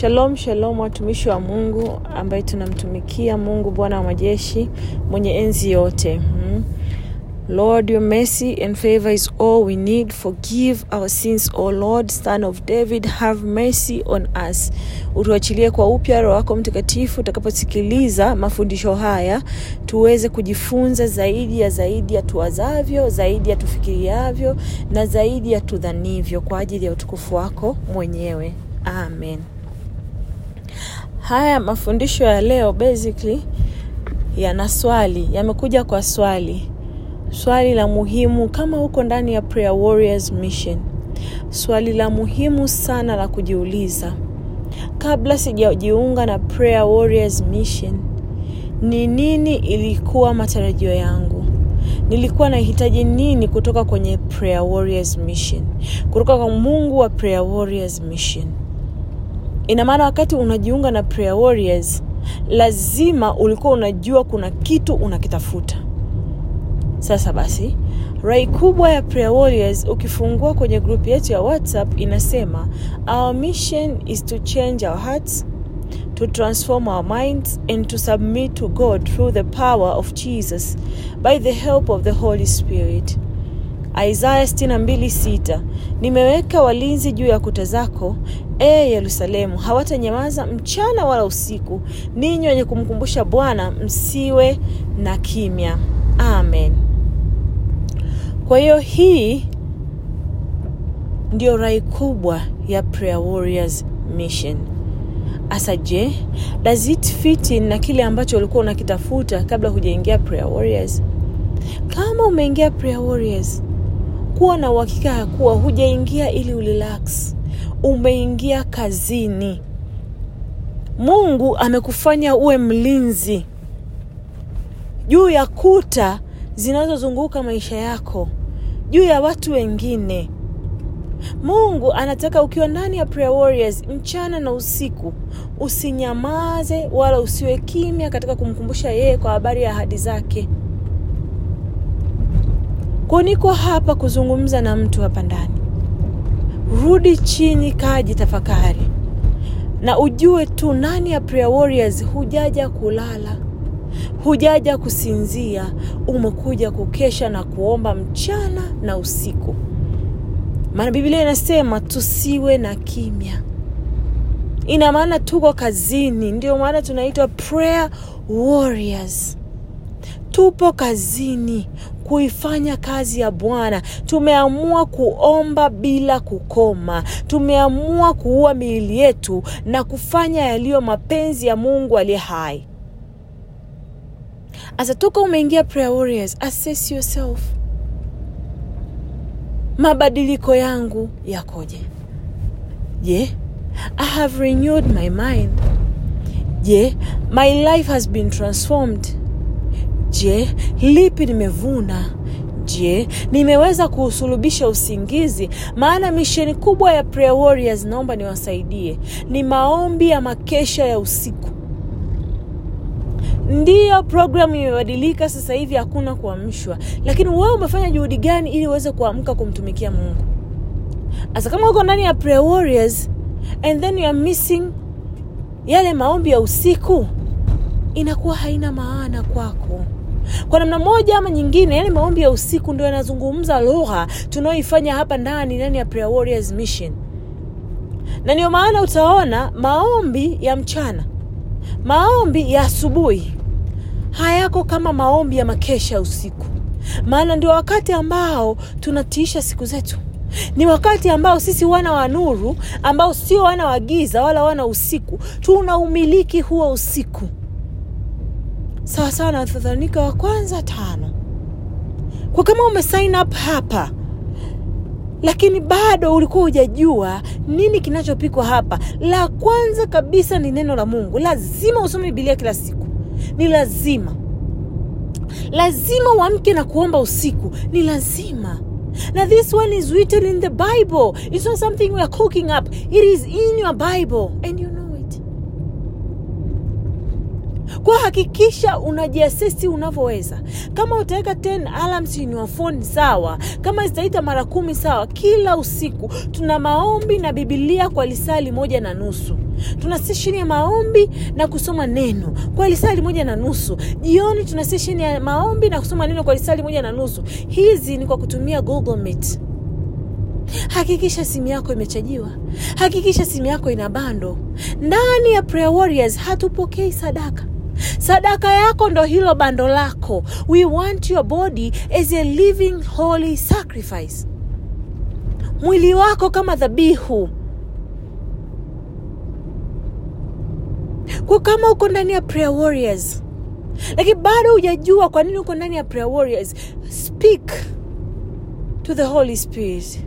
Shalom, shalom watumishi wa Mungu ambaye tunamtumikia Mungu Bwana wa majeshi mwenye enzi yote. Hmm. Lord, your mercy and favor is all we need. Forgive our sins, O Lord, Son of David, have mercy on us. Utuachilie kwa upya Roho wako Mtakatifu utakaposikiliza mafundisho haya, tuweze kujifunza zaidi ya zaidi ya tuwazavyo, zaidi ya tufikiriavyo na zaidi ya tudhanivyo kwa ajili ya utukufu wako mwenyewe. Amen. Haya mafundisho ya leo basically yana swali, yamekuja kwa swali swali la muhimu kama uko ndani ya Prayer Warriors Mission, swali la muhimu sana la kujiuliza kabla sijajiunga na Prayer Warriors Mission, ni nini ilikuwa matarajio yangu? Nilikuwa nahitaji nini kutoka kwenye Prayer Warriors Mission, kutoka kwa Mungu wa Prayer Warriors Mission? Ina maana wakati unajiunga na Prayer Warriors, lazima ulikuwa unajua kuna kitu unakitafuta. Sasa basi, rai kubwa ya Prayer Warriors, ukifungua kwenye grupu yetu ya WhatsApp inasema our mission is to change our hearts, to transform our minds and to submit to God through the power of Jesus by the help of the Holy Spirit. Isaya 62:6 nimeweka walinzi juu ya kuta zako, e Yerusalemu, hawatanyamaza mchana wala usiku. Ninyi wenye kumkumbusha Bwana, msiwe na kimya. Amen. Kwa hiyo hii ndio rai kubwa ya Prayer Warriors Mission. Asa je, does it fit in na kile ambacho ulikuwa unakitafuta kabla hujaingia Prayer Warriors? Kama umeingia Prayer Warriors, kuwa na uhakika ya kuwa hujaingia ili urelax, umeingia kazini. Mungu amekufanya uwe mlinzi juu ya kuta zinazozunguka maisha yako, juu ya watu wengine. Mungu anataka ukiwa ndani ya Prayer Warriors mchana na usiku, usinyamaze wala usiwe kimya katika kumkumbusha yeye kwa habari ya ahadi zake. Kwa niko hapa kuzungumza na mtu hapa ndani. Rudi chini, kaji tafakari na ujue tu ndani ya Prayer Warriors hujaja kulala hujaja kusinzia, umekuja kukesha na kuomba mchana na usiku. Maana Biblia inasema tusiwe na kimya. Ina maana tuko kazini, ndio maana tunaitwa prayer warriors. Tupo kazini kuifanya kazi ya Bwana. Tumeamua kuomba bila kukoma. Tumeamua kuua miili yetu na kufanya yaliyo mapenzi ya Mungu aliye hai. Asa toka umeingia Prayer Warriors, assess yourself. Mabadiliko yangu yakoje? Je, I have renewed my mind? Je, my life has been transformed? Je, lipi nimevuna? Je, nimeweza kuusulubisha usingizi? Maana misheni kubwa ya Prayer Warriors, naomba niwasaidie, ni maombi ya makesha ya usiku. Ndiyo, programu imebadilika sasa hivi, hakuna kuamshwa, lakini wewe umefanya juhudi gani ili uweze kuamka kumtumikia Mungu? Sasa kama uko ndani ya Prayer Warriors and then you are missing yale maombi ya usiku, inakuwa haina maana kwako. Kwa namna moja ama nyingine, yale maombi ya usiku ndio yanazungumza lugha tunaoifanya hapa ndani ndani ya Prayer Warriors Mission, na ndio maana utaona maombi ya mchana, maombi ya asubuhi hayako kama maombi ya makesha ya usiku, maana ndio wakati ambao tunatiisha siku zetu. Ni wakati ambao sisi wana wa nuru, ambao sio wana wa giza wala wana usiku, tuna umiliki huo usiku, sawa sawa na Wathesalonika wa kwanza tano. Kwa kama umesign up hapa lakini bado ulikuwa hujajua nini kinachopikwa hapa, la kwanza kabisa ni neno la Mungu. Lazima usome Biblia kila siku ni lazima. Lazima uamke na kuomba usiku, ni lazima. Na this one is written in the Bible. It's not something we are cooking up. It is in your Bible and you know it. Kwa hakikisha unajiasesi unavyoweza. Kama utaweka 10 alarms in your phone sawa, kama zitaita mara kumi sawa. Kila usiku tuna maombi na Bibilia kwa lisali moja na nusu. tuna session ya maombi na kusoma neno kwa lisali moja na nusu. Jioni tuna session ya maombi na kusoma neno kwa lisali moja na nusu. Hizi ni kwa kutumia google meet. Hakikisha simu yako imechajiwa. Hakikisha simu yako ina bando ndani ya prayer warriors hatupokei sadaka sadaka yako ndo hilo bando lako. We want your body as a living holy sacrifice. Mwili wako kama dhabihu. Kwa kama uko ndani ya prayer warriors. Lakini bado hujajua kwa nini uko ndani ya prayer warriors. Speak to the holy spirit.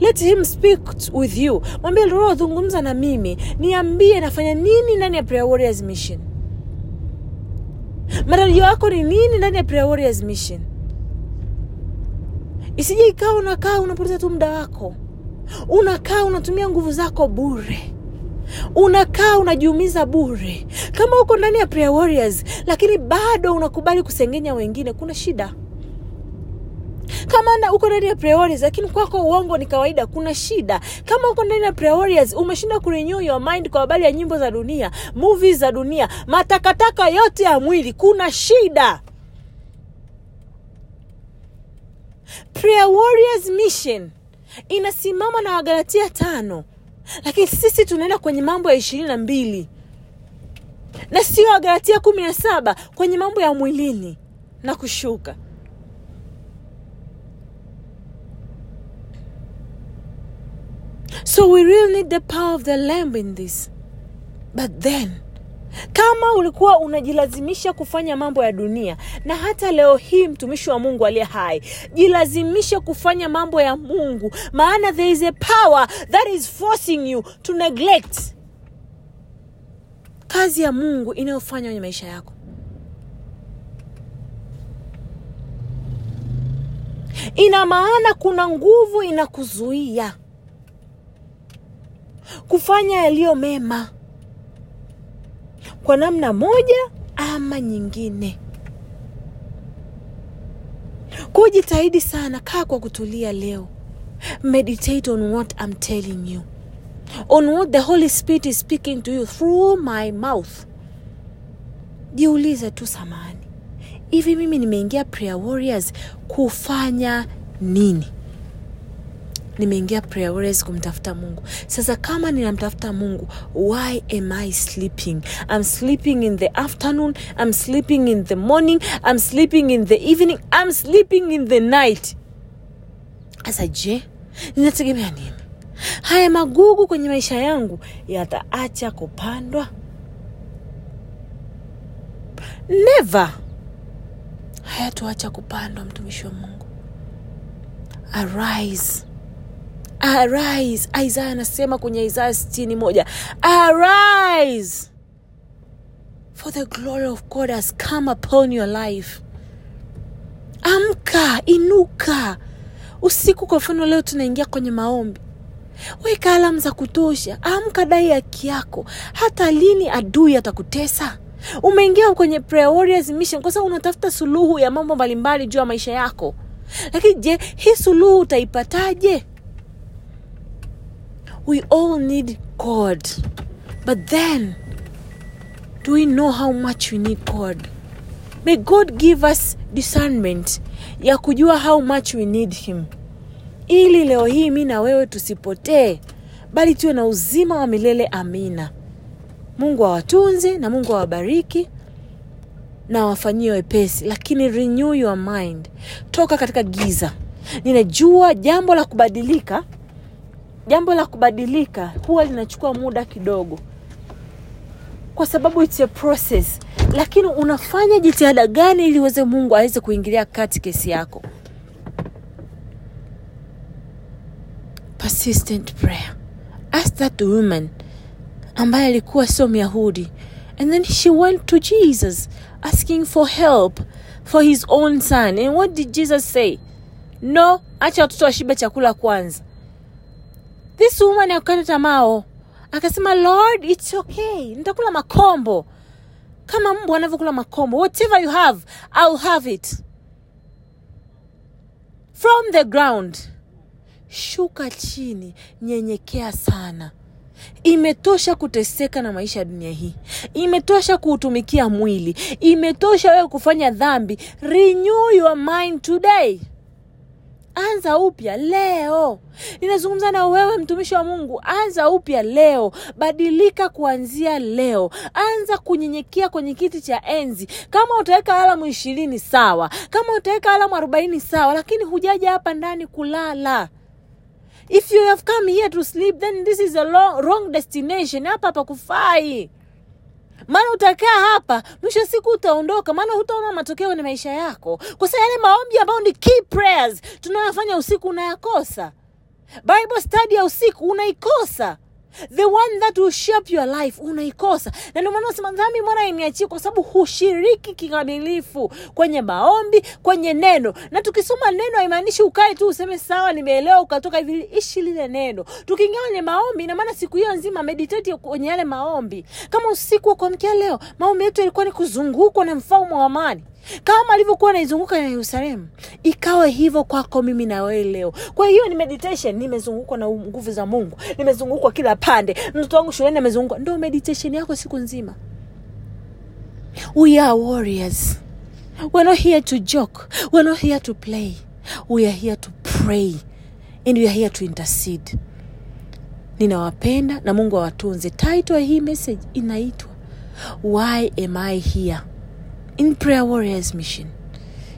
Let him speak with you. Mwambie roho zungumza na mimi. Niambie nafanya nini ndani ya prayer warriors mission matarajio yako ni nini ndani ya prayer warriors mission? Isije ikawa unakaa unapoteza tu muda wako. Unakaa unatumia nguvu zako bure. Unakaa unajiumiza bure. Kama uko ndani ya prayer warriors lakini bado unakubali kusengenya wengine kuna shida kama na uko ndani ya priorities lakini kwako uongo ni kawaida kuna shida. Kama uko ndani ya priorities warriors umeshindwa kurenew your mind kwa habari ya nyimbo za dunia movies za dunia matakataka yote ya mwili kuna shida. Prayer warriors mission inasimama na wagalatia tano lakini sisi tunaenda kwenye mambo ya ishirini na mbili. Na sio wagalatia kumi na saba kwenye mambo ya mwilini. Na kushuka so we really need the power of the lamb in this. But then kama ulikuwa unajilazimisha kufanya mambo ya dunia na hata leo hii mtumishi wa mungu aliye hai jilazimishe kufanya mambo ya mungu maana there is a power that is forcing you to neglect kazi ya mungu inayofanya kwenye maisha yako. Ina maana kuna nguvu inakuzuia kufanya yaliyo mema kwa namna moja ama nyingine. Kwa jitahidi sana kaa kwa kutulia leo. Meditate on what I'm telling you. On what the holy spirit is speaking to you through my mouth. Jiulize tu samani hivi mimi nimeingia prayer warriors kufanya nini nimeingia prayer kumtafuta mungu. Sasa kama ninamtafuta mungu why am i sleeping? I'm sleeping in the afternoon i'm sleeping in the morning i'm sleeping in the evening i'm sleeping in the night. Sasa je ninategemea nini? Haya magugu kwenye maisha yangu yataacha kupandwa? Never. Hayatuacha kupandwa mtumishi wa mungu. Arise arise isaya anasema kwenye isaya sitini moja. Arise for the glory of god has come upon your life. Amka inuka. Usiku kwa mfano leo tunaingia kwenye maombi. Weka alamu za kutosha. Amka dai haki yako. Hata lini adui atakutesa? Umeingia kwenye prayer mission kwa sababu unatafuta suluhu ya mambo mbalimbali juu ya maisha yako. Lakini je hii suluhu utaipataje we all need god. But then do we know how much we need god? May god give us discernment ya kujua how much we need him. Ili leo hii mi na wewe tusipotee bali tuwe na uzima wa milele amina. Mungu awatunze na mungu awabariki na wafanyie wepesi. Lakini renew your mind. Toka katika giza. Ninajua jambo la kubadilika jambo la kubadilika huwa linachukua muda kidogo. Kwa sababu it's a process. Lakini unafanya jitihada gani ili uweze mungu aweze kuingilia kati kesi yako? Persistent prayer. Ask that woman ambaye alikuwa sio myahudi. And then she went to jesus asking for help for his own son. And what did jesus say? No acha watoto washibe chakula kwanza this woman akukata tamao akasema lord its okay. Nitakula makombo. Kama mbwa anavyokula makombo whatever you have ill have it. From the ground shuka chini nyenyekea sana. Imetosha kuteseka na maisha ya dunia hii. Imetosha kuutumikia mwili. Imetosha wewe kufanya dhambi. Renew your mind today anza upya leo. Ninazungumza na wewe mtumishi wa mungu. Anza upya leo. Badilika kuanzia leo. Anza kunyenyekea kwenye kiti cha enzi. Kama utaweka alamu ishirini sawa. Kama utaweka alamu arobaini sawa. Lakini hujaja hapa ndani kulala. If you have come here to sleep then this is a wrong destination. Hapa hapakufai maana utakaa hapa mwisho siku utaondoka. Maana hutaona matokeo kwenye maisha yako. Kwa sababu yale maombi ambayo ni key prayers tunayofanya usiku unayakosa. Bible study ya usiku unaikosa the one that will shape your life unaikosa. Na ndio maana usema dhambi mwana iniachie kwa sababu hushiriki kikamilifu kwenye maombi kwenye neno. Na tukisoma neno haimaanishi ukae tu useme sawa nimeelewa ukatoka hivi ishi lile neno. Tukiingia kwenye maombi ina maana siku hiyo nzima meditate kwenye yale maombi. Kama usiku wa kuamkia leo maombi yetu yalikuwa ni kuzungukwa na mfalme wa amani kama alivyokuwa anaizunguka na yerusalemu ikawe hivyo kwako mimi na wewe leo. Kwa hiyo ni meditation nimezungukwa na nguvu za mungu nimezungukwa kila pande. Mtoto wangu shuleni amezungukwa ndo meditation yako siku nzima. We are warriors. We're not here to joke. We're not here to play. We are here to pray. And we are here to intercede. Ninawapenda na mungu awatunze. Title ya hii message inaitwa why am i here in prayer warriors mission.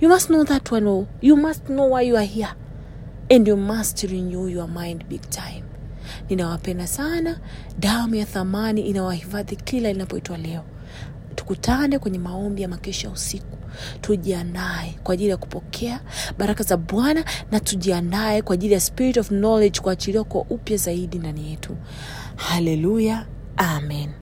You must know that one oh. you must know why you are here. And you must renew your mind big time. Ninawapenda sana. Damu ya thamani inawahifadhi kila inapoitwa leo. Tukutane kwenye maombi ya makesha usiku. Tujiandae kwa ajili ya kupokea baraka za bwana na tujiandae kwa ajili ya spirit of knowledge kuachiliwa kwa upya zaidi ndani yetu. Haleluya amen